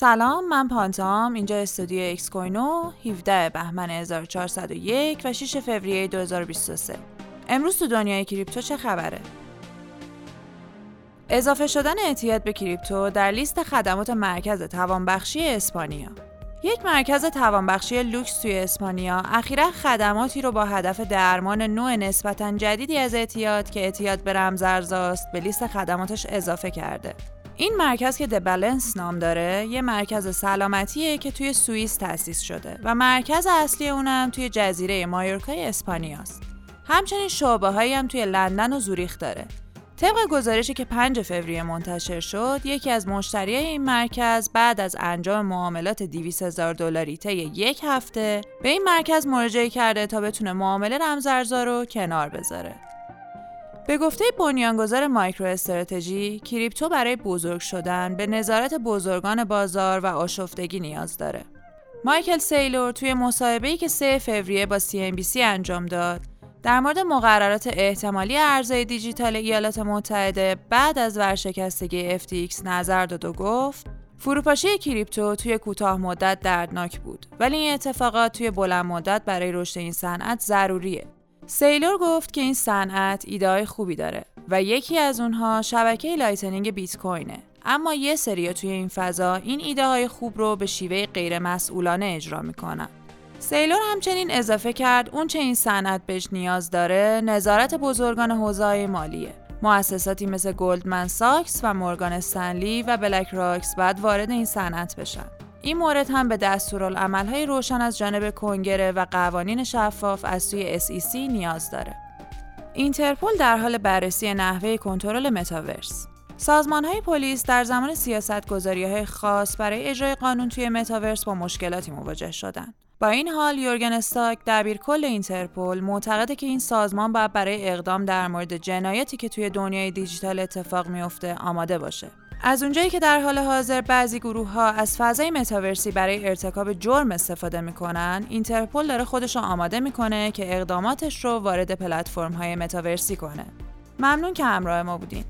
سلام من پانتام اینجا استودیو اکس کوینو 17 بهمن 1401 و 6 فوریه 2023 امروز تو دنیای کریپتو چه خبره؟ اضافه شدن اعتیاد به کریپتو در لیست خدمات مرکز توانبخشی اسپانیا یک مرکز توانبخشی لوکس توی اسپانیا اخیرا خدماتی رو با هدف درمان نوع نسبتا جدیدی از اعتیاد که اعتیاد به رمزارزاست به لیست خدماتش اضافه کرده. این مرکز که دبلنس نام داره یه مرکز سلامتیه که توی سوئیس تأسیس شده و مرکز اصلی اونم توی جزیره مایورکای اسپانیاست. همچنین شعبه هایی هم توی لندن و زوریخ داره طبق گزارشی که 5 فوریه منتشر شد، یکی از مشتری این مرکز بعد از انجام معاملات 200 هزار دلاری طی یک هفته به این مرکز مراجعه کرده تا بتونه معامله رمزارزا رو کنار بذاره. به گفته بنیانگذار مایکرو استراتژی، کریپتو برای بزرگ شدن به نظارت بزرگان بازار و آشفتگی نیاز داره. مایکل سیلور توی مصاحبه‌ای که 3 فوریه با CNBC انجام داد، در مورد مقررات احتمالی ارزهای دیجیتال ایالات متحده بعد از ورشکستگی FTX نظر داد و گفت فروپاشی کریپتو توی کوتاه مدت دردناک بود ولی این اتفاقات توی بلند مدت برای رشد این صنعت ضروریه. سیلور گفت که این صنعت ایده خوبی داره و یکی از اونها شبکه لایتنینگ بیت کوینه. اما یه سری توی این فضا این ایده های خوب رو به شیوه غیر مسئولانه اجرا می‌کنن. سیلور همچنین اضافه کرد اون چه این صنعت بهش نیاز داره نظارت بزرگان حوزه مالیه مؤسساتی مثل گلدمن ساکس و مورگان استنلی و بلک راکس باید وارد این صنعت بشن این مورد هم به دستورالعملهای روشن از جانب کنگره و قوانین شفاف از سوی SEC نیاز داره. اینترپل در حال بررسی نحوه کنترل متاورس. سازمان های پلیس در زمان سیاست گذاری های خاص برای اجرای قانون توی متاورس با مشکلاتی مواجه شدند. با این حال یورگن استاک دبیر کل اینترپل معتقده که این سازمان باید برای اقدام در مورد جنایتی که توی دنیای دیجیتال اتفاق میافته آماده باشه. از اونجایی که در حال حاضر بعضی گروه ها از فضای متاورسی برای ارتکاب جرم استفاده می‌کنن، اینترپل داره خودش رو آماده می‌کنه که اقداماتش رو وارد پلتفرم های متاورسی کنه. ممنون که همراه ما بودین.